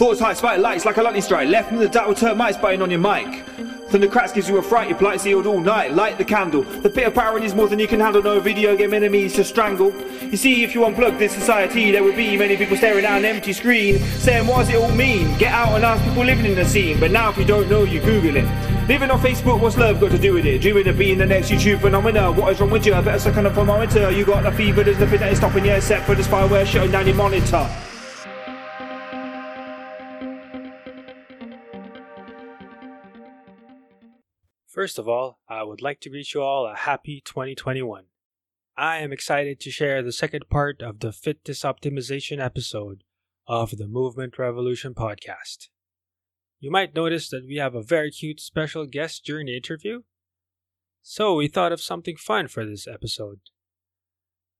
Thoughts high, spite lights like a lightning strike. Left in the dark will turn biting on your mic. The cracks gives you a fright, your plight sealed all night. Light the candle. The pit of power is more than you can handle. No video game enemies to strangle. You see, if you unplug this society, there would be many people staring at an empty screen, saying, What does it all mean? Get out and ask people living in the scene. But now, if you don't know, you Google it. Living on Facebook, what's love got to do with it? Dreaming of being the next YouTube phenomenon. What is wrong with you? Better suck on a thermometer. You got the fever, there's nothing that is stopping you except for the spyware shutting down your monitor. First of all, I would like to wish you all a happy 2021. I am excited to share the second part of the fitness optimization episode of the Movement Revolution podcast. You might notice that we have a very cute special guest during the interview. So we thought of something fun for this episode.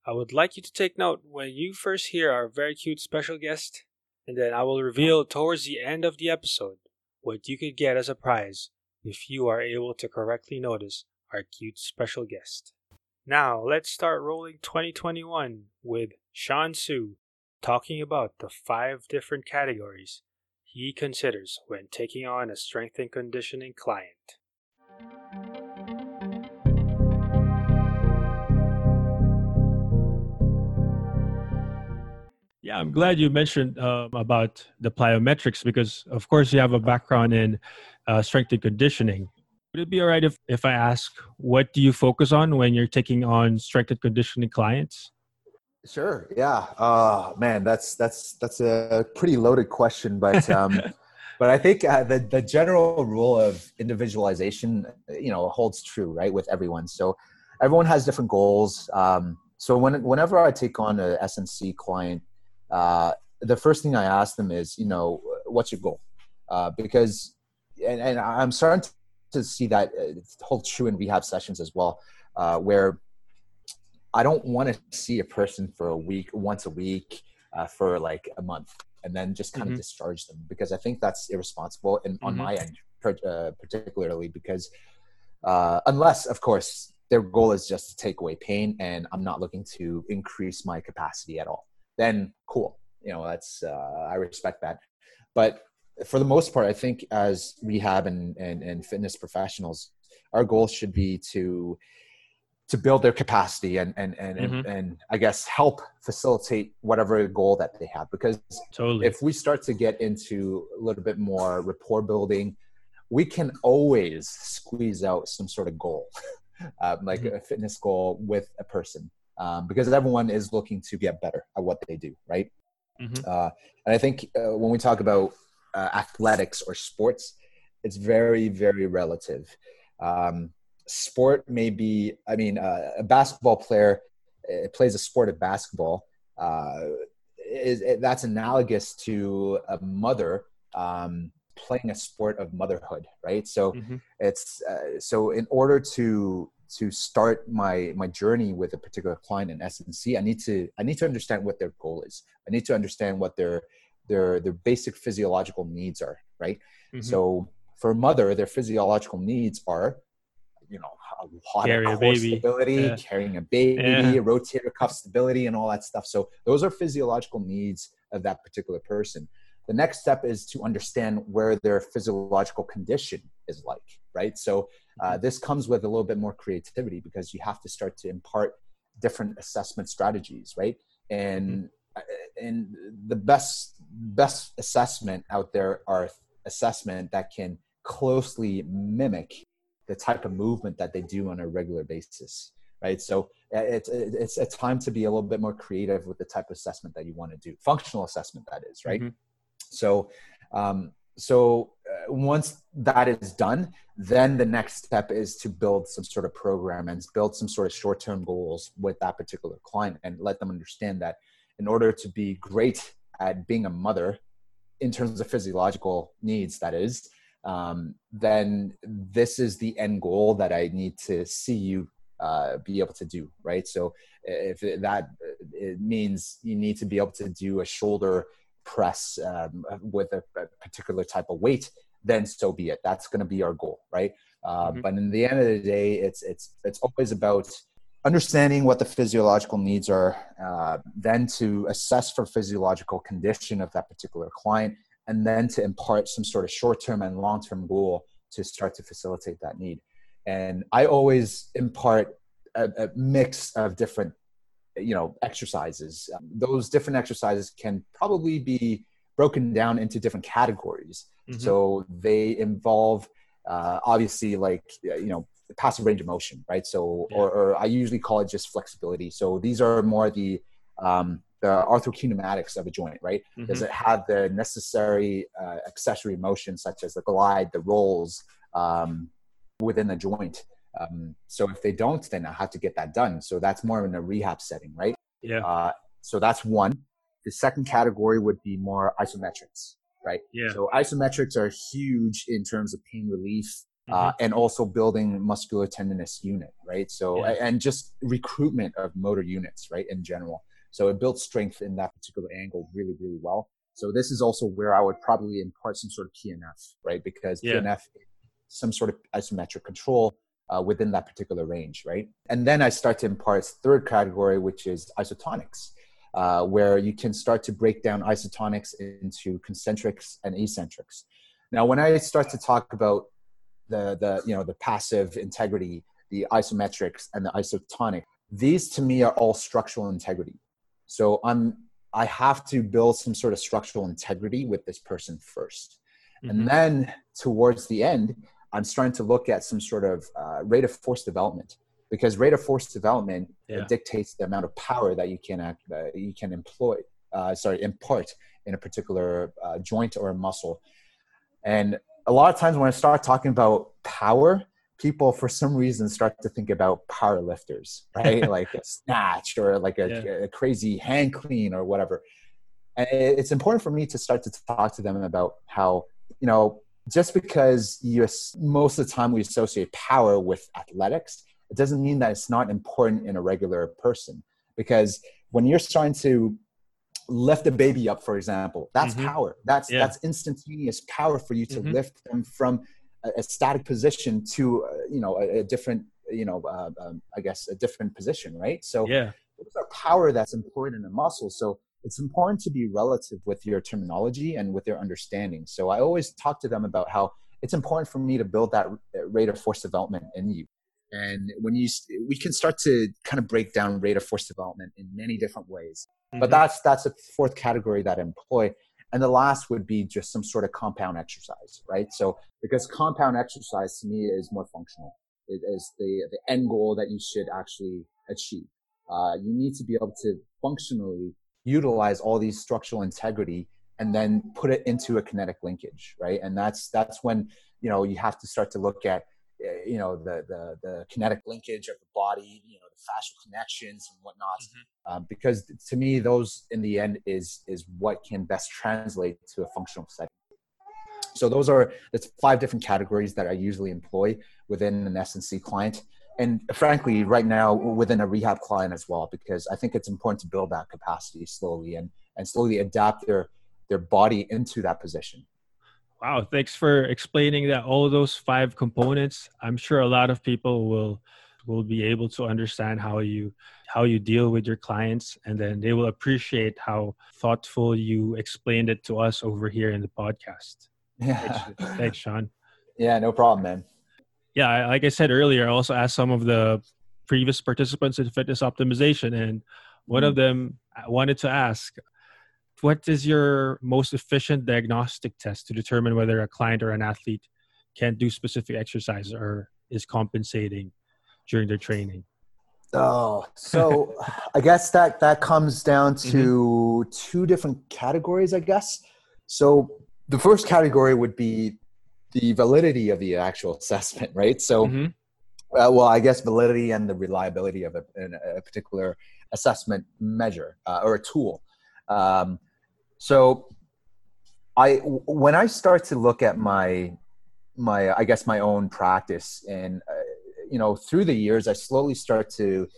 I would like you to take note when you first hear our very cute special guest, and then I will reveal towards the end of the episode what you could get as a prize if you are able to correctly notice our cute special guest. Now, let's start rolling 2021 with Sean Su talking about the five different categories he considers when taking on a strength and conditioning client. Yeah, I'm glad you mentioned um, about the plyometrics because, of course, you have a background in uh, strength and conditioning. Would it be all right if, if I ask what do you focus on when you're taking on strength and conditioning clients? Sure. Yeah. Uh, man, that's that's that's a pretty loaded question, but um, but I think uh, the the general rule of individualization, you know, holds true, right, with everyone. So everyone has different goals. Um, so when whenever I take on a S&C client, uh, the first thing I ask them is, you know, what's your goal? Uh, because and, and I'm starting to see that uh, hold true in rehab sessions as well, uh, where I don't want to see a person for a week, once a week, uh, for like a month, and then just kind mm-hmm. of discharge them because I think that's irresponsible and mm-hmm. on my end, uh, particularly because uh, unless, of course, their goal is just to take away pain, and I'm not looking to increase my capacity at all. Then cool, you know that's uh, I respect that, but for the most part, I think as rehab and, and, and fitness professionals, our goal should be to to build their capacity and and and, mm-hmm. and, and I guess help facilitate whatever goal that they have. Because totally. if we start to get into a little bit more rapport building, we can always squeeze out some sort of goal, uh, like mm-hmm. a fitness goal with a person, um, because everyone is looking to get better at what they do, right? Mm-hmm. Uh, and I think uh, when we talk about uh, athletics or sports, it's very, very relative. Um, sport may be, I mean, uh, a basketball player uh, plays a sport of basketball. Uh, is, that's analogous to a mother um, playing a sport of motherhood, right? So mm-hmm. it's uh, so in order to to start my my journey with a particular client in S&C, I need to I need to understand what their goal is. I need to understand what their their their basic physiological needs are right mm-hmm. so for a mother their physiological needs are you know a lot Carry of core stability yeah. carrying a baby yeah. rotator cuff stability and all that stuff so those are physiological needs of that particular person the next step is to understand where their physiological condition is like right? So uh, mm-hmm. this comes with a little bit more creativity because you have to start to impart different assessment strategies right? And mm-hmm. and the best best assessment out there are assessment that can closely mimic the type of movement that they do on a regular basis right? So uh, it's it's a time to be a little bit more creative with the type of assessment that you want to do functional assessment that is right? Mm-hmm. so um, so uh, once that is done then the next step is to build some sort of program and build some sort of short-term goals with that particular client and let them understand that in order to be great at being a mother in terms of physiological needs that is um, then this is the end goal that i need to see you uh, be able to do right? So if that it means you need to be able to do a shoulder press um, with a, a, particular type of weight then so be it that's going to be our goal right uh, mm-hmm. but in the end of the day it's it's it's always about understanding what the physiological needs are, uh, then to assess for physiological condition of that particular client, and then to impart some sort of short-term and long-term goal to start to facilitate that need. And I always impart a, a mix of different, you know, exercises. Those different exercises can probably be broken down into different categories. Mm-hmm. So they involve uh, obviously like you know passive range of motion, right? So yeah. or, or, I usually call it just flexibility. So these are more the um, the arthrokinematics of a joint, right? Mm-hmm. Does it have the necessary uh, accessory motion such as the glide, the rolls um, within the joint? Um, so if they don't, then I have to get that done. So that's more in a rehab setting, right? Yeah. Uh, so that's one. The second category would be more isometrics, right? Yeah. So isometrics are huge in terms of pain relief. Uh, mm-hmm. Uh, and also building muscular tendinous unit, right? So, yeah. and just recruitment of motor units, right, in general. So it builds strength in that particular angle really, really well. So this is also where I would probably impart some sort of PNF, right? Because yeah. PNF, some sort of isometric control uh, within that particular range, right? And then I start to impart third category, which is isotonics, uh, where you can start to break down isotonics into concentrics and eccentrics. Now, when I start to talk about the the you know the passive integrity, the isometrics, and the isotonic, these to me are all structural integrity. So I'm I have to build some sort of structural integrity with this person 1st mm-hmm. and then towards the end, I'm starting to look at some sort of uh, rate of force development because rate of force development yeah. dictates the amount of power that you can uh, you can employ uh, sorry impart in a particular uh, joint or a muscle and a lot of times when i start talking about power people for some reason start to think about power lifters, right? like a snatch or like a, yeah. a, crazy hang clean or whatever. And it's important for me to start to talk to them about how, you know, just because you most of the time we associate power with athletics, it doesn't mean that it's not important in a regular person. Because when you're starting to lift a baby up, for example, that's mm-hmm. power. That's yeah. that's instantaneous power for you to mm-hmm. lift them from a, static position to uh, you know a, a, different you know uh, um, i guess a different position right so yeah there's a power that's employed in a muscle so it's important to be relative with your terminology and with your understanding so i always talk to them about how it's important for me to build that rate of force development in you and when you we can start to kind of break down rate of force development in many different ways mm-hmm. but that's that's a fourth category that i employ and the last would be just some sort of compound exercise, right? So because compound exercise to me is more functional. It is the, the end goal that you should actually achieve. Uh, you need to be able to functionally utilize all these structural integrity and then put it into a kinetic linkage, right? And that's, that's when, you know, you have to start to look at you know the, the the kinetic linkage of the body you know the fascial connections and whatnot mm-hmm. um, because to me those in the end is is what can best translate to a functional setting so those are the five different categories that i usually employ within an s&c client and frankly right now within a rehab client as well because i think it's important to build that capacity slowly and and slowly adapt their their body into that position Wow, thanks for explaining that all those five components. I'm sure a lot of people will will be able to understand how you how you deal with your clients and then they will appreciate how thoughtful you explained it to us over here in the podcast. Yeah. Thanks, thanks Sean. Yeah, no problem, man. Yeah, like I said earlier, I also asked some of the previous participants in fitness optimization and one mm-hmm. of them wanted to ask what is your most efficient diagnostic test to determine whether a client or an athlete can't do specific exercise or is compensating during their training? Oh, so I guess that that comes down to mm-hmm. two different categories, I guess. So the first category would be the validity of the actual assessment, right? So, mm-hmm. uh, well, I guess validity and the reliability of a, a particular assessment measure uh, or a tool. Um, so I when I start to look at my my I guess my own practice and uh, you know through the years I slowly start to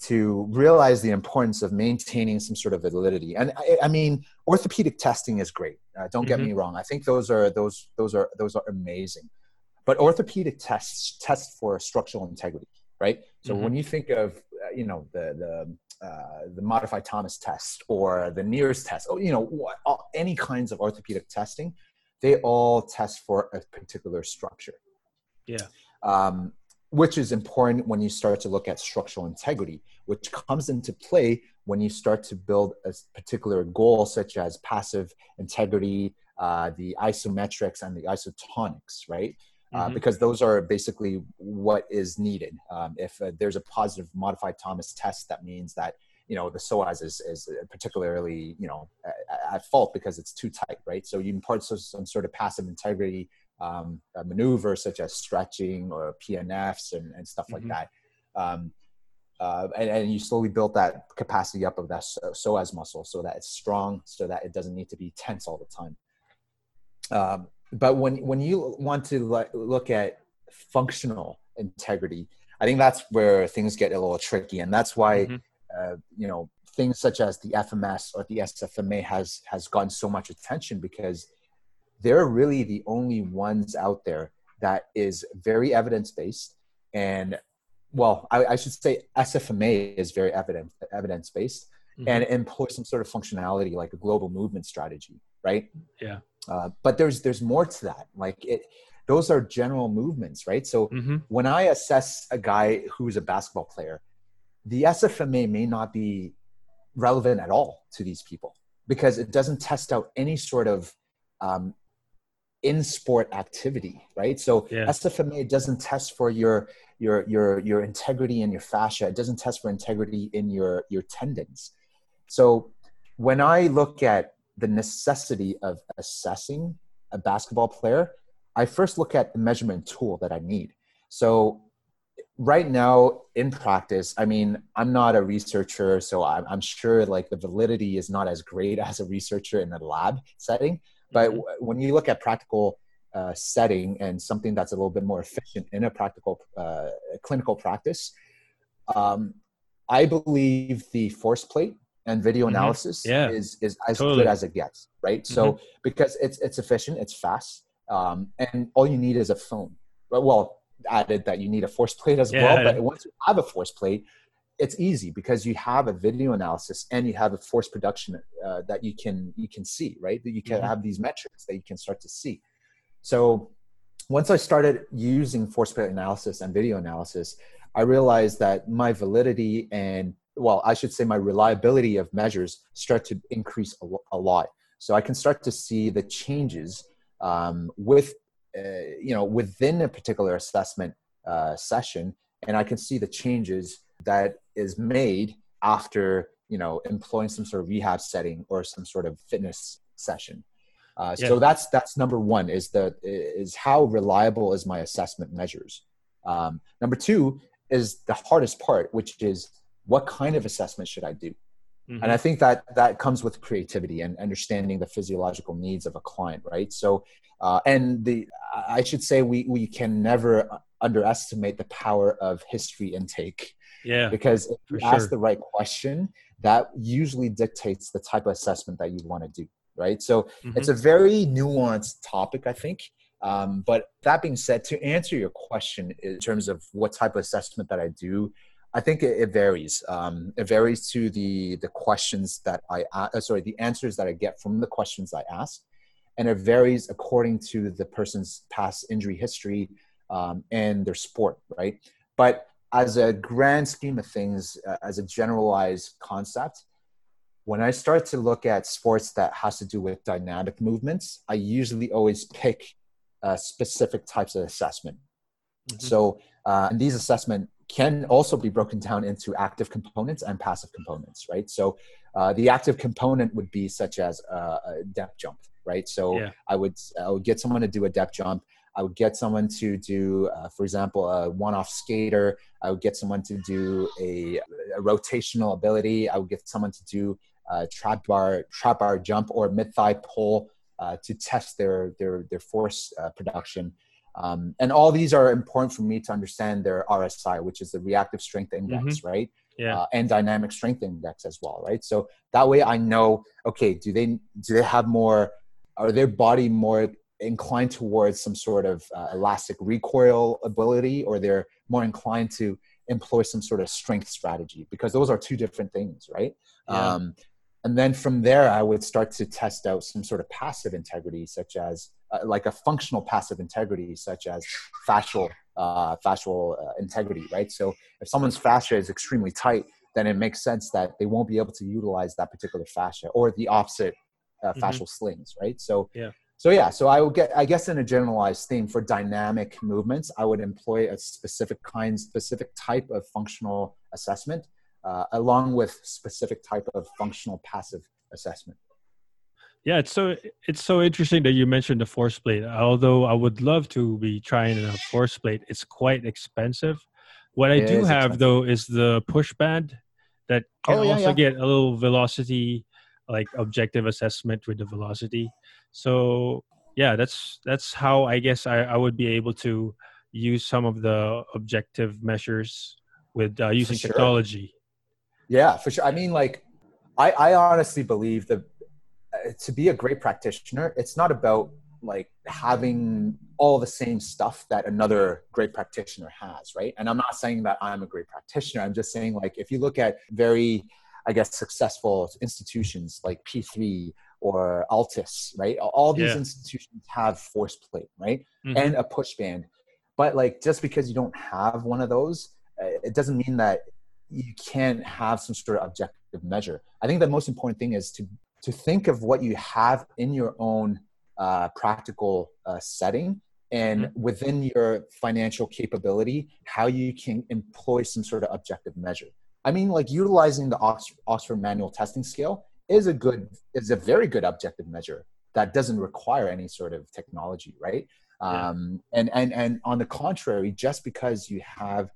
to realize the importance of maintaining some sort of validity. And I, I mean, orthopedic testing is great. Uh, don't get mm-hmm. me wrong. I think those are those those are those are amazing. But orthopedic tests test for structural integrity, right? So mm-hmm. when you think of uh, you know the the uh, the modified Thomas test or the Neer's test, or you know what, all, any kinds of orthopedic testing, they all test for a particular structure. Yeah. Um, which is important when you start to look at structural integrity, which comes into play when you start to build a particular goal, such as passive integrity, uh, the isometrics, and the isotonics, right? Uh, mm-hmm. because those are basically what is needed. Um, if uh, there's a positive modified Thomas test, that means that you know the psoas is, is particularly you know at, at fault because it's too tight, right? So you impart some sort of passive integrity um, maneuvers such as stretching or PNFs and, and stuff mm-hmm. like that. Um, uh, and, and, you slowly build that capacity up of that psoas muscle so that it's strong, so that it doesn't need to be tense all the time. Um, but when when you want to like, look at functional integrity, I think that's where things get a little tricky, and that's why mm-hmm. uh, you know things such as the FMS or the SFMA has has gotten so much attention because they're really the only ones out there that is very evidence based and well I, I, should say sfma is very evidence evidence based mm-hmm. and employs some sort of functionality like a global movement strategy right? Yeah. Uh, but there's there's more to that. Like it those are general movements right? So mm-hmm. when i assess a guy who's a basketball player the sfma may not be relevant at all to these people because it doesn't test out any sort of um, in sport activity, right? So yeah. SFMA doesn't test for your your your your integrity in your fascia. It doesn't test for integrity in your your tendons. So when I look at the necessity of assessing a basketball player, I first look at the measurement tool that I need. So right now in practice, I mean, I'm not a researcher, so I'm, I'm sure like the validity is not as great as a researcher in a lab setting but mm-hmm. when you look at practical uh, setting and something that's a little bit more efficient in a practical uh, clinical practice, um, I believe the force plate and video mm-hmm. analysis yeah. is is as totally. good as it gets, right? Mm-hmm. So because it's it's efficient, it's fast, um, and all you need is a phone. Well, added that you need a force plate as yeah, well, but once you have a force plate, it's easy because you have a video analysis and you have a force production uh, that you can you can see right? That you can mm-hmm. have these metrics that you can start to see. So once i started using force plate analysis and video analysis i realized that my validity and well i should say my reliability of measures start to increase a, a lot. So i can start to see the changes um, with uh, you know within a particular assessment uh, session and i can see the changes that is made after you know employing some sort of rehab setting or some sort of fitness session. Uh, yeah. so that's that's number one is the is how reliable is my assessment measures. Um, number two is the hardest part which is what kind of assessment should i do? Mm-hmm. and i think that that comes with creativity and understanding the physiological needs of a client right? So uh, and the i should say we we can never underestimate the power of history intake yeah. Because if you ask the right question, that usually dictates the type of assessment that you want to do. Right. So mm-hmm. it's a very nuanced topic, I think. Um, but that being said, to answer your question in terms of what type of assessment that I do, I think it, it varies. Um, it varies to the the questions that I uh, sorry the answers that I get from the questions I ask, and it varies according to the person's past injury history um, and their sport. Right, but as a grand scheme of things, uh, as a generalized concept, when I start to look at sports that has to do with dynamic movements, I usually always pick uh, specific types of assessment. Mm-hmm. So, uh, and these assessment can also be broken down into active components and passive components, right? So, uh, the active component would be such as a depth jump, right? So, yeah. I would I would get someone to do a depth jump I would get someone to do, uh, for example, a one-off skater. I would get someone to do a, a rotational ability. I would get someone to do a trap bar, trap bar jump or mid thigh pull uh, to test their their their force uh, production. Um, and all these are important for me to understand their RSI, which is the reactive strength index, mm-hmm. right? Yeah. Uh, and dynamic strength index as well, right? So that way I know, okay, do they do they have more? Are their body more inclined towards some sort of uh, elastic recoil ability or they're more inclined to employ some sort of strength strategy because those are two different things, right? Yeah. Um, and then from there, I would start to test out some sort of passive integrity, such as uh, like a functional passive integrity, such as fascial uh, fascial uh, integrity, right? So if someone's fascia is extremely tight, then it makes sense that they won't be able to utilize that particular fascia or the opposite uh, Mhm. fascial slings, right? So Yeah. So yeah, so I would get, I guess, in a generalized theme for dynamic movements, I would employ a specific kind, specific type of functional assessment, uh, along with specific type of functional passive assessment. Yeah, it's so it's so interesting that you mentioned the force plate. Although I would love to be trying a force plate, it's quite expensive. What I It do have expensive. though is the push band that can Oh, yeah, also yeah. get a little velocity, like objective assessment with the velocity. So yeah, that's that's how I guess I, I would be able to use some of the objective measures with uh, using sure. technology. Yeah, for sure. I mean, like, I, I honestly believe that uh, to be a great practitioner, it's not about like having all the same stuff that another great practitioner has, right? And I'm not saying that I'm a great practitioner. I'm just saying, like, if you look at very, I guess, successful institutions like P3 or Altis, right? All these Yeah. institutions have force plate, right? Mhm. And a push band. But like, just because you don't have one of those, uh, it doesn't mean that you can't have some sort of objective measure. I think the most important thing is to to think of what you have in your own uh, practical uh, setting and within your financial capability, how you can employ some sort of objective measure. I mean, like utilizing the Oxford, Oxford Manual Testing Scale is a good, is a very good objective measure that doesn't require any sort of technology, right? Yeah. Um, and and and on the contrary, just because you have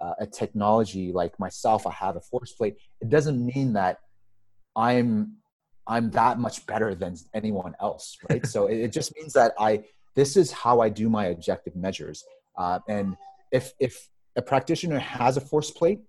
uh, a technology like myself, I have a force plate. It doesn't mean that I'm I'm that much better than anyone else, right? so it, it just means that I this is how I do my objective measures. Uh, and if if a practitioner has a force plate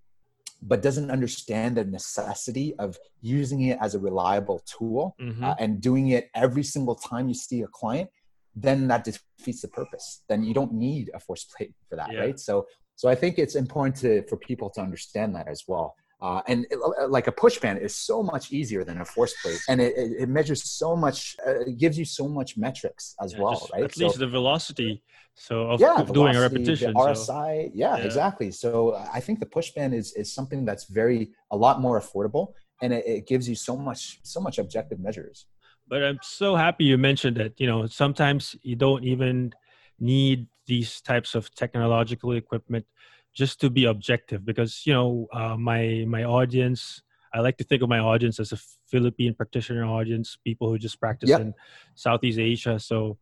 but doesn't understand the necessity of using it as a reliable tool Mhm. uh, and doing it every single time you see a client, then that defeats the purpose. Then you don't need a force plate for that, Yeah. right? So, so I think it's important to for people to understand that as well. Uh, and it, like a push band is so much easier than a force plate, and it, it, measures so much. Uh, it gives you so much metrics as Yeah, well, right? At So- least the velocity. So of, yeah, of doing a repetition. the so- RSI, yeah, Yeah. exactly. So I think the push band is is something that's very a lot more affordable, and it, it gives you so much so much objective measures. But I'm so happy you mentioned that, you know, sometimes you don't even need these types of technological equipment just to be objective because, you know, uh, my my audience, I like to think of my audience as a Philippine practitioner audience, people who just practice Yep. in Southeast Asia. So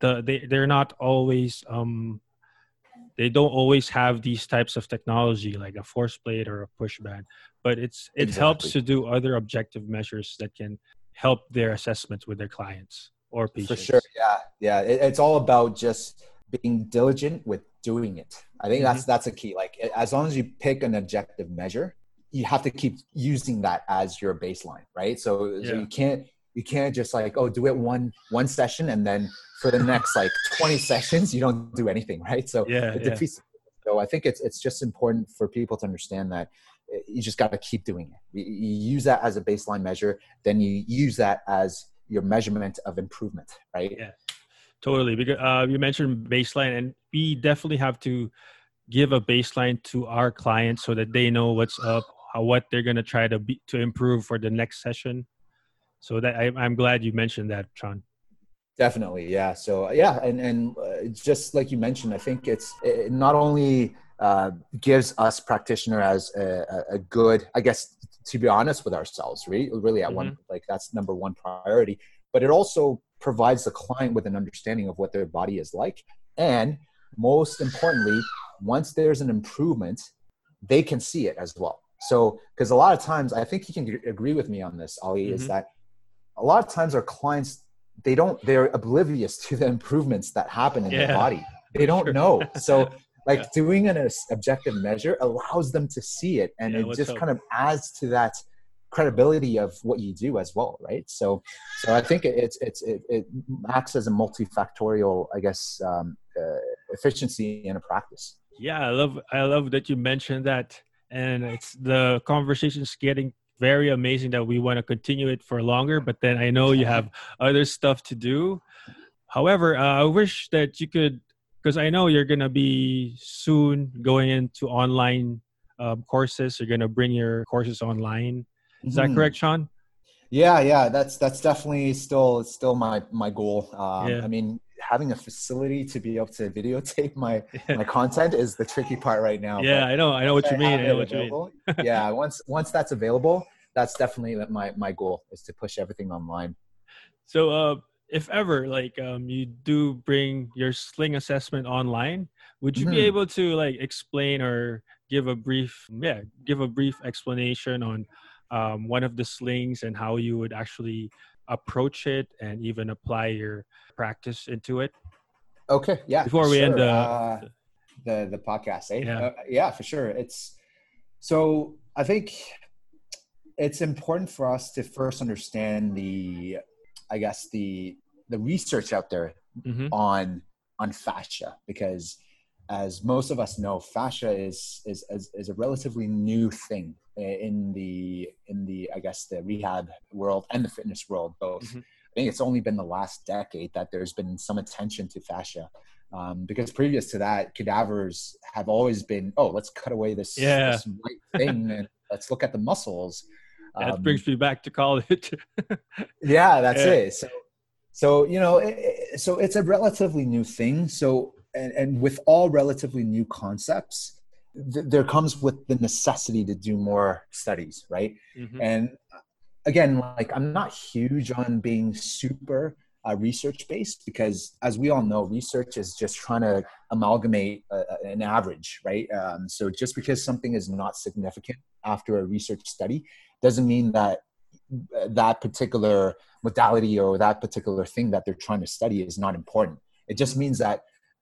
the they they're not always um they don't always have these types of technology like a force plate or a push band but it's it helps to do other objective measures that can help their assessments with their clients or patients For sure, yeah, yeah. It, it's all about just being diligent with doing it. I think that's that's a key. Like as long as you pick an objective measure, you have to keep using that as your baseline, right? So, so you can't you can't just like oh do it one one session and then for the next like 20 sessions you don't do anything, right? So yeah it yeah. So I think it's it's just important for people to understand that uh, you just got to keep doing it. You, you use that as a baseline measure, then you use that as your measurement of improvement, right? Yeah. Totally because uh, you mentioned baseline and we definitely have to give a baseline to our clients so that they know what's up how, what they're going to try to be to improve for the next session so that I, i'm glad you mentioned that Sean. Definitely, yeah. So yeah, and and uh, just like you mentioned, I think it's it not only uh, gives us practitioner as a, a- good, I guess, to be honest with ourselves, really, really at one like that's number one priority. But it also provides the client with an understanding of what their body is like, and most importantly, once there's an improvement, they can see it as well. So, because a lot of times, I think you can agree with me on this, Ali, is Mhm. that a lot of times our clients they don't they're oblivious to the improvements that happen in Yeah, their body they don't sure. know so like Yeah. doing an objective measure allows them to see it and Yeah, it just kind of adds to that credibility of what you do as well right so so i think it- it's it's it, it acts as a multifactorial i guess um, uh, efficiency in a practice Yeah, I love I love that you mentioned that, and it's the conversation's getting very amazing that we want to continue it for longer. But then I know you have other stuff to do. However, uh, I wish that you could, because I know you're gonna be soon going into online um, courses. You're gonna bring your courses online. Is that Mhm. correct, Sean? Yeah, yeah, that's that's definitely still still my my goal. Um, Yeah. I mean, having a facility to be able to videotape my my content is the tricky part right now. but yeah, I know. I know what you mean. I know what you mean. yeah, once once that's available, that's definitely my my goal is to push everything online. So, uh, if ever like um, you do bring your sling assessment online, would you be Mhm. able to like explain or give a brief, yeah, give a brief explanation on um, one of the slings and how you would actually approach it and even apply your practice into it? Okay, yeah. Before we end the- uh, the the podcast, eh? Yeah. Uh, yeah, for sure. It's so I think it's important for us to first understand the, I guess the the research out there hmm on on fascia because as most of us know fascia is is is, is a relatively new thing in the in the i guess the rehab world and the fitness world both Mhm. i think it's only been the last decade that there's been some attention to fascia um, because previous to that cadavers have always been oh let's cut away this, Yeah. this white thing and let's look at the muscles That Um, brings me back to college. yeah that's Yeah. it so so you know it- so it's a relatively new thing so and, and with all relatively new concepts th- there comes with the necessity to do more studies right? Mhm. and uh, again like i'm not huge on being super uh, research based because as we all know research is just trying to amalgamate a, a- an average right? Um, so just because something is not significant after a research study doesn't mean that uh, that particular modality or that particular thing that they're trying to study is not important. It just means that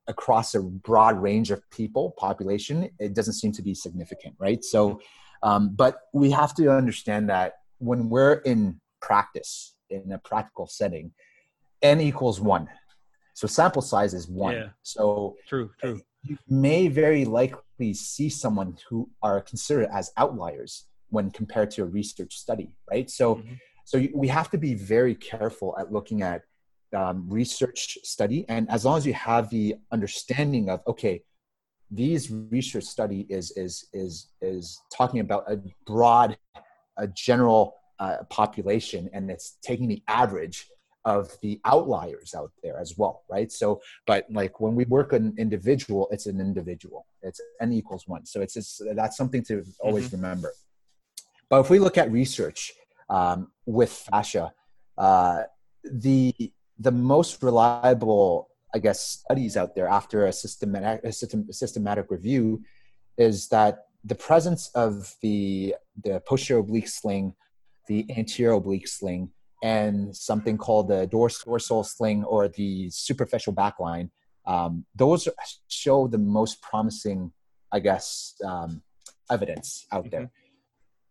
across a broad range of people population it doesn't seem to be significant right so um, but we have to understand that when we're in practice in a practical setting n equals one so sample size is one Yeah. so True, true. you may very likely see someone who are considered as outliers when compared to a research study right so Mhm. so we have to be very careful at looking at um, research study. And as long as you have the understanding of okay these research study is is is is talking about a broad a general uh, population and it's taking the average of the outliers out there as well right? So but like when we work an individual it's an individual. It's n equals one. So it's just that's something to always remember. But if we look at research um, with fascia uh, the the most reliable i guess studies out there after a systematic a system, systematic review is that the presence of the the posterior oblique sling the anterior oblique sling and something called the dors- dorsal sling or the superficial backline um, those show the most promising i guess um, evidence out there.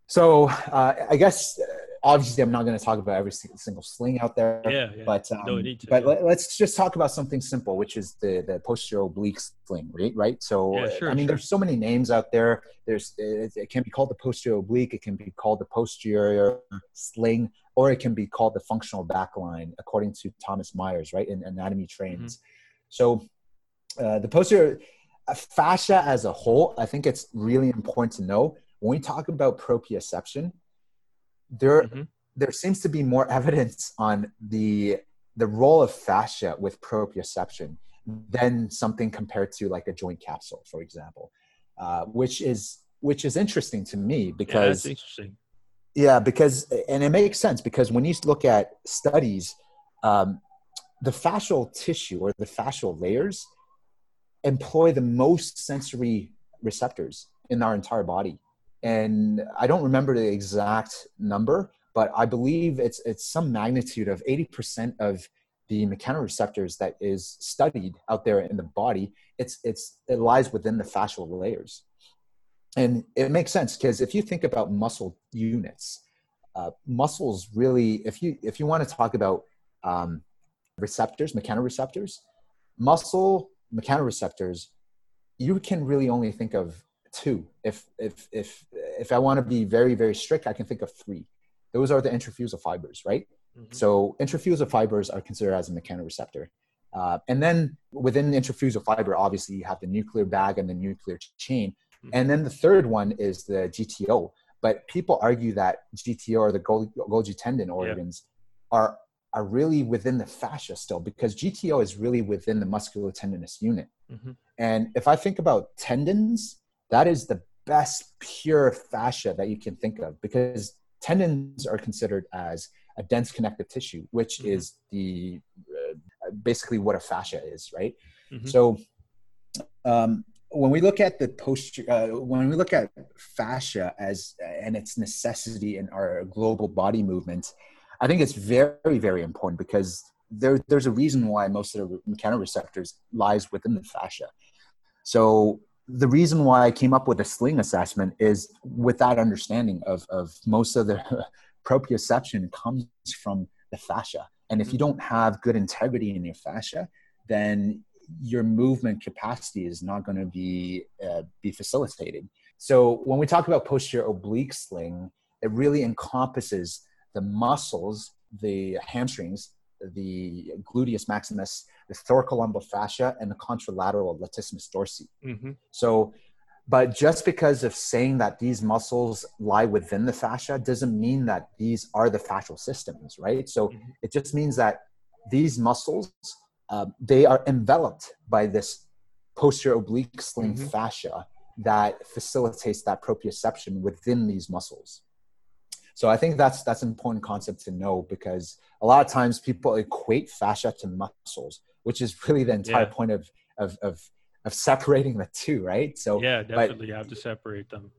So uh, i guess obviously i'm not going to talk about every single sling out there Yeah, yeah. but um, No need to, but yeah. let, us just talk about something simple which is the the posterior oblique sling right right so Yeah, sure, i mean sure. there's so many names out there there's it, it can be called the posterior oblique it can be called the posterior sling or it can be called the functional backline according to thomas myers right in anatomy trains so uh, the posterior uh, fascia as a whole i think it's really important to know when we talk about proprioception there Mhm. there seems to be more evidence on the the role of fascia with proprioception than something compared to like a joint capsule for example uh, which is which is interesting to me Yeah, because that's interesting. yeah, because and it makes sense because when you look at studies, um, the fascial tissue or the fascial layers employ the most sensory receptors in our entire body, and I don't remember the exact number, but I believe it's it's some magnitude of eighty percent of the mechanoreceptors that is studied out there in the body. It's it's it lies within the fascial layers and it makes sense because if you think about muscle units uh, muscles really if you if you want to talk about um, receptors mechanoreceptors muscle mechanoreceptors you can really only think of two. If if if if I want to be very very strict, I can think of three. Those are the intrafusal fibers, right? Mm-hmm. So intrafusal fibers are considered as a mechanoreceptor. Uh, and then within the intrafusal fiber, obviously you have the nuclear bag and the nuclear chain. Mm-hmm. And then the third one is the GTO. But people argue that GTO or the Golgi tendon organs yeah. are are really within the fascia still because GTO is really within the musculotendinous unit. Mm-hmm. And if I think about tendons, that is the best pure fascia that you can think of because tendons are considered as a dense connective tissue, which mm-hmm. is the uh, basically what a fascia is, right? Mm-hmm. So um, when we look at the posture, uh, when we look at fascia as and its necessity in our global body movement, I think it's very, very important because there, there's a reason why most of the mechanoreceptors lies within the fascia. So the reason why I came up with a sling assessment is with that understanding of, of most of the proprioception comes from the fascia. And if you don't have good integrity in your fascia, then your movement capacity is not going to be uh, be facilitated. So when we talk about posterior oblique sling, it really encompasses the muscles, the hamstrings, the gluteus maximus, the thoracolumbar fascia, and the contralateral latissimus dorsi. Mm-hmm. So, but just because of saying that these muscles lie within the fascia doesn't mean that these are the fascial systems, right? So mm-hmm. it just means that these muscles, uh, they are enveloped by this posterior oblique sling mm-hmm. fascia that facilitates that proprioception within these muscles. So I think that's that's an important concept to know because a lot of times people equate fascia to muscles, which is really the entire yeah. point of, of of of separating the two, right? So yeah, definitely you have to separate them.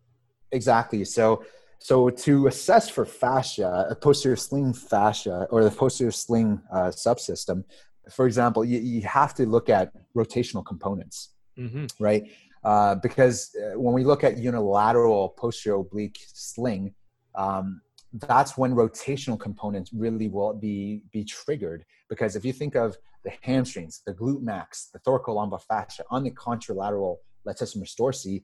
Exactly. So so to assess for fascia, a posterior sling fascia or the posterior sling uh, subsystem, for example, you, you have to look at rotational components, mm-hmm. right? Uh, because uh, when we look at unilateral posterior oblique sling, um, that's when rotational components really will be be triggered because if you think of the hamstrings the glute max the thoracolumbar fascia on the contralateral latissimus dorsi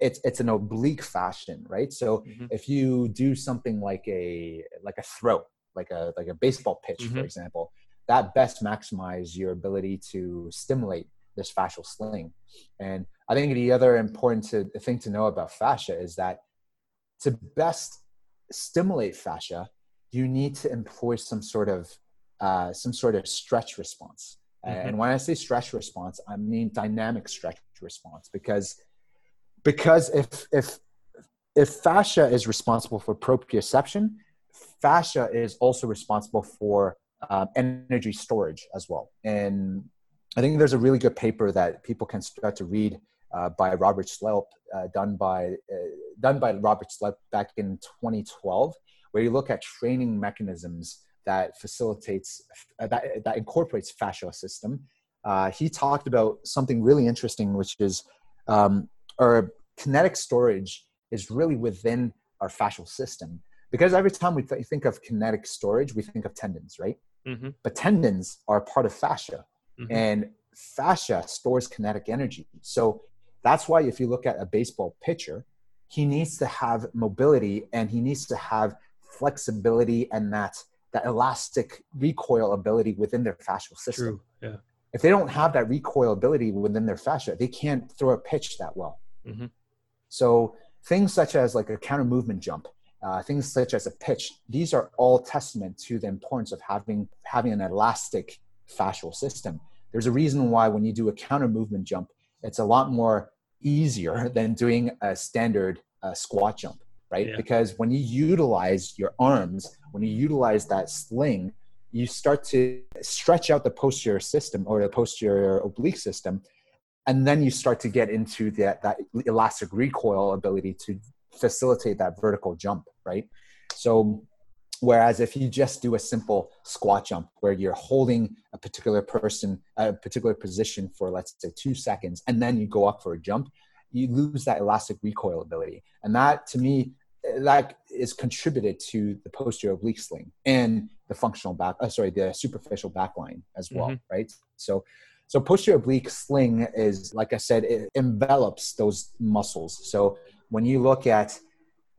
it's it's an oblique fashion right so mm-hmm. if you do something like a like a throw like a like a baseball pitch mm-hmm. for example that best maximize your ability to stimulate this fascial sling and i think the other important to, thing to know about fascia is that to best stimulate fascia, you need to employ some sort of uh, some sort of stretch response. Mm-hmm. And when I say stretch response, I mean dynamic stretch response because because if if if fascia is responsible for proprioception, fascia is also responsible for uh, energy storage as well. And I think there's a really good paper that people can start to read uh, by Robert Schleip, uh, done by uh, done by Robert Schleip back in 2012, where you look at training mechanisms that facilitates uh, that that incorporates fascial system. Uh, he talked about something really interesting, which is um, our kinetic storage is really within our fascial system. Because every time we th- think of kinetic storage, we think of tendons, right? Mm-hmm. But tendons are part of fascia, mm-hmm. and fascia stores kinetic energy. So that's why if you look at a baseball pitcher, he needs to have mobility and he needs to have flexibility and that that elastic recoil ability within their fascial system. True. Yeah. If they don't have that recoil ability within their fascia, they can't throw a pitch that well. Mm-hmm. So things such as like a counter movement jump, uh, things such as a pitch, these are all testament to the importance of having having an elastic fascial system. There's a reason why when you do a counter movement jump, it's a lot more easier than doing a standard uh, squat jump, right? Yeah. Because when you utilize your arms, when you utilize that sling, you start to stretch out the posterior system or the posterior oblique system, and then you start to get into that, that elastic recoil ability to facilitate that vertical jump, right? So Whereas if you just do a simple squat jump where you're holding a particular person, a particular position for let's say two seconds, and then you go up for a jump, you lose that elastic recoil ability. And that to me, that is contributed to the posterior oblique sling and the functional back, uh, sorry, the superficial backline as well, mm-hmm. right? So, So posterior oblique sling is, like I said, it envelops those muscles. So when you look at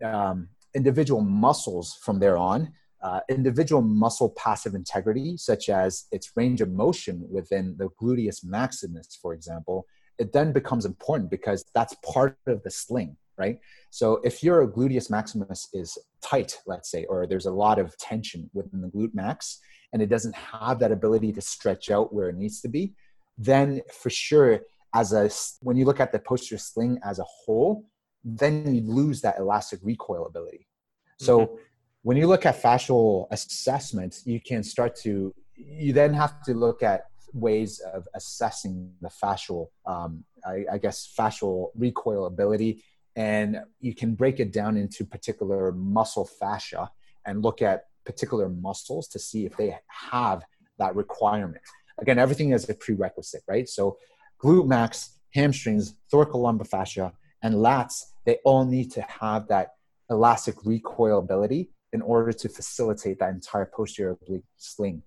um, individual muscles from there on, uh, individual muscle passive integrity, such as its range of motion within the gluteus maximus, for example, it then becomes important because that's part of the sling, right? So if your gluteus maximus is tight, let's say, or there's a lot of tension within the glute max, and it doesn't have that ability to stretch out where it needs to be, then for sure, as a when you look at the posterior sling as a whole, then you lose that elastic recoil ability. So mm-hmm. when you look at fascial assessment, you can start to you then have to look at ways of assessing the fascial, um, I, I guess, fascial recoil ability, and you can break it down into particular muscle fascia and look at particular muscles to see if they have that requirement. Again, everything is a prerequisite, right? So, glute max, hamstrings, thoracolumbar fascia, and lats, they all need to have that elastic recoil ability in order to facilitate that entire posterior oblique sling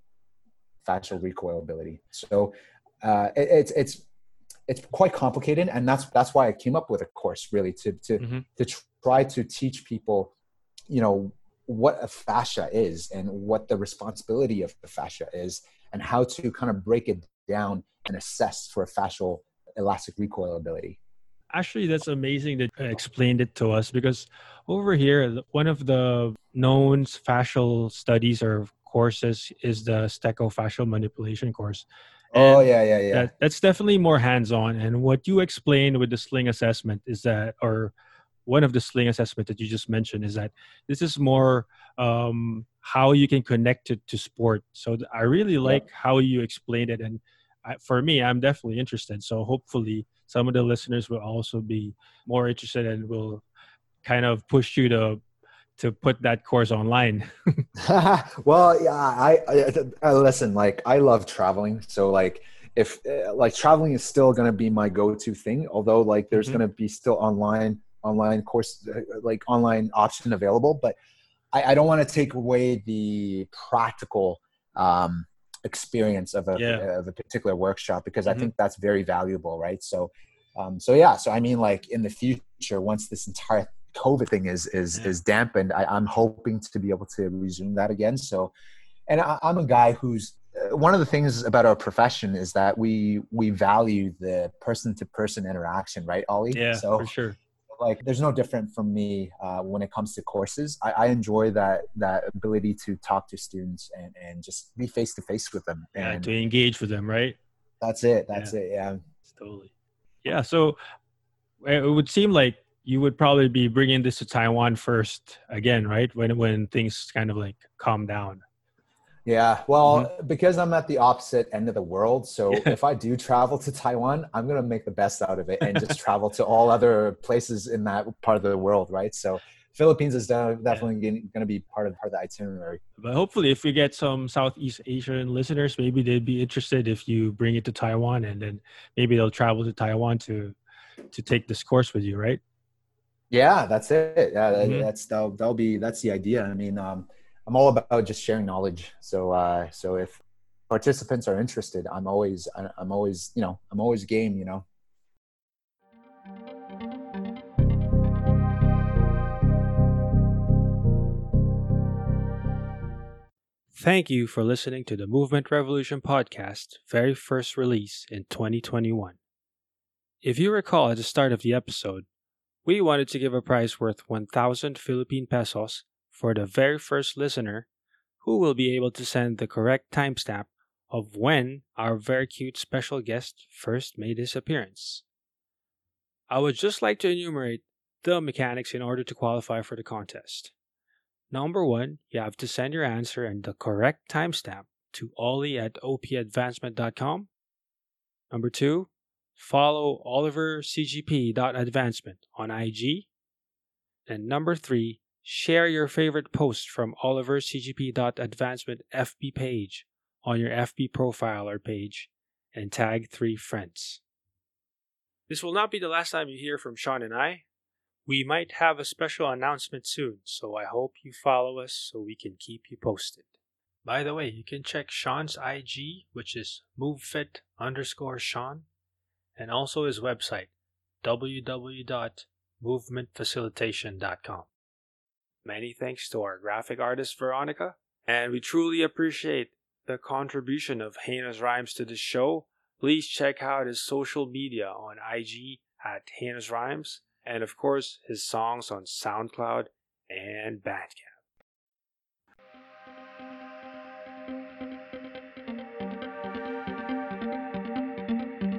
fascial recoil ability. So uh, it, it's it's it's quite complicated, and that's that's why I came up with a course really to to mm-hmm. to try to teach people, you know, what a fascia is and what the responsibility of the fascia is, and how to kind of break it down and assess for a fascial elastic recoil ability. Actually, that's amazing that you explained it to us because over here, one of the known fascial studies or courses is the Stecco fascial manipulation course. Oh, and oh yeah, yeah, yeah. That, that's definitely more hands-on. And what you explained with the sling assessment is that, or one of the sling assessment that you just mentioned is that this is more um, how you can connect it to sport. So I really like yeah. how you explained it, and I, for me, I'm definitely interested. So hopefully, some of the listeners will also be more interested and will kind of push you to to put that course online well yeah I, I, I, listen like i love traveling so like if uh, like traveling is still going to be my go-to thing although like there's mm-hmm. going to be still online online course uh, like online option available but i, I don't want to take away the practical um experience of a yeah. of a particular workshop because mm-hmm. I think that's very valuable, right? So, um, so yeah, so I mean, like in the future, once this entire COVID thing is is yeah. is dampened, I, I'm hoping to be able to resume that again. So, and I, I'm a guy who's uh, one of the things about our profession is that we we value the person to person interaction, right, Ollie? Yeah, so, for sure like there's no different from me uh, when it comes to courses I, I, enjoy that that ability to talk to students and and just be face to face with them and yeah, to engage with them right that's it that's yeah. it yeah totally yeah so it would seem like you would probably be bringing this to taiwan first again right when when things kind of like calm down yeah, well, mm-hmm. because I'm at the opposite end of the world, so if I do travel to Taiwan, I'm gonna make the best out of it and just travel to all other places in that part of the world, right? So Philippines is definitely yeah. going to be part of, part of the itinerary. But hopefully, if we get some Southeast Asian listeners, maybe they'd be interested if you bring it to Taiwan, and then maybe they'll travel to Taiwan to to take this course with you, right? Yeah, that's it. Yeah, mm-hmm. that's that'll, that'll be that's the idea. I mean. um I'm all about just sharing knowledge. So uh, so if participants are interested, I'm always I'm always you know I'm always game. You know. Thank you for listening to the Movement Revolution podcast, very first release in 2021. If you recall at the start of the episode, we wanted to give a prize worth 1,000 Philippine pesos for the very first listener who will be able to send the correct timestamp of when our very cute special guest first made his appearance. I would just like to enumerate the mechanics in order to qualify for the contest. Number one, you have to send your answer and the correct timestamp to ollie at opadvancement.com. Number two, follow olivercgp.advancement on IG. And number three, Share your favorite post from olivercgp.advancement FB page on your FB profile or page and tag three friends. This will not be the last time you hear from Sean and I. We might have a special announcement soon, so I hope you follow us so we can keep you posted. By the way, you can check Sean's IG, which is movefit underscore Sean, and also his website, www.movementfacilitation.com. Many thanks to our graphic artist Veronica, and we truly appreciate the contribution of Heinous Rhymes to the show. Please check out his social media on IG at Heinous Rhymes, and of course his songs on SoundCloud and Bandcamp.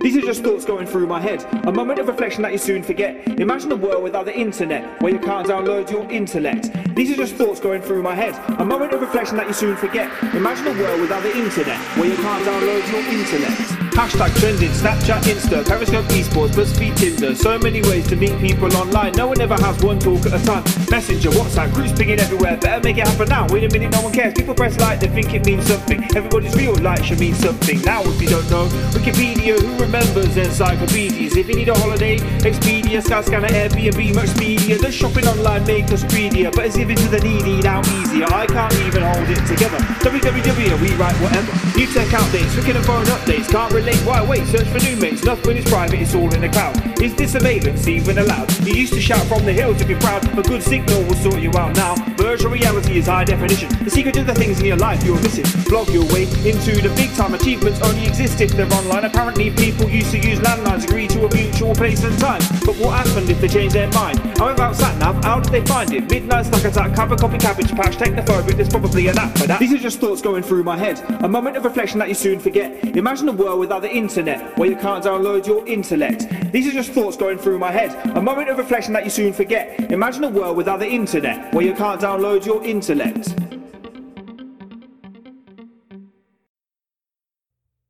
These are just thoughts going through my head. A moment of reflection that you soon forget. Imagine a world without the internet, where you can't download your intellect. These are just thoughts going through my head. A moment of reflection that you soon forget. Imagine a world without the internet, where you can't download your intellect. Hashtag trending, Snapchat, Insta, Periscope, esports, BuzzFeed, Tinder. So many ways to meet people online. No one ever has one talk at a time. Messenger, WhatsApp, groups pinging everywhere. Better make it happen now. Wait a minute, no one cares. People press like, they think it means something. Everybody's real life should mean something. Now, if you don't know, Wikipedia, who remembers encyclopedias? If you need a holiday, Expedia, Skyscanner, Airbnb, much speedier. The shopping online make us greedier, but it's giving to the needy now easier. I can't even hold it together. www, we write whatever. New tech updates, wicked phone updates. Can't Why wait? Search for new mates. Nothing is private. It's all in the cloud. Is this surveillance even allowed? You used to shout from the hills if you're proud. A good signal will sort you out now. Virtual reality is high definition. The secret to the things in your life you're missing. Blog your way into the big time. Achievements only exist if they're online. Apparently, people used to use landlines, agree to a mutual place and time. But what happened if they changed their mind? How about SatNav? How did they find it? Midnight snack attack, cover copy cabbage patch, technophobic. There's probably an app for that. These are just thoughts going through my head. A moment of reflection that you soon forget. Imagine a world without the internet, where you can't download your intellect. These are just thoughts going through my head. A moment of reflection that you soon forget. Imagine a world without the internet, where you can't download your intellect.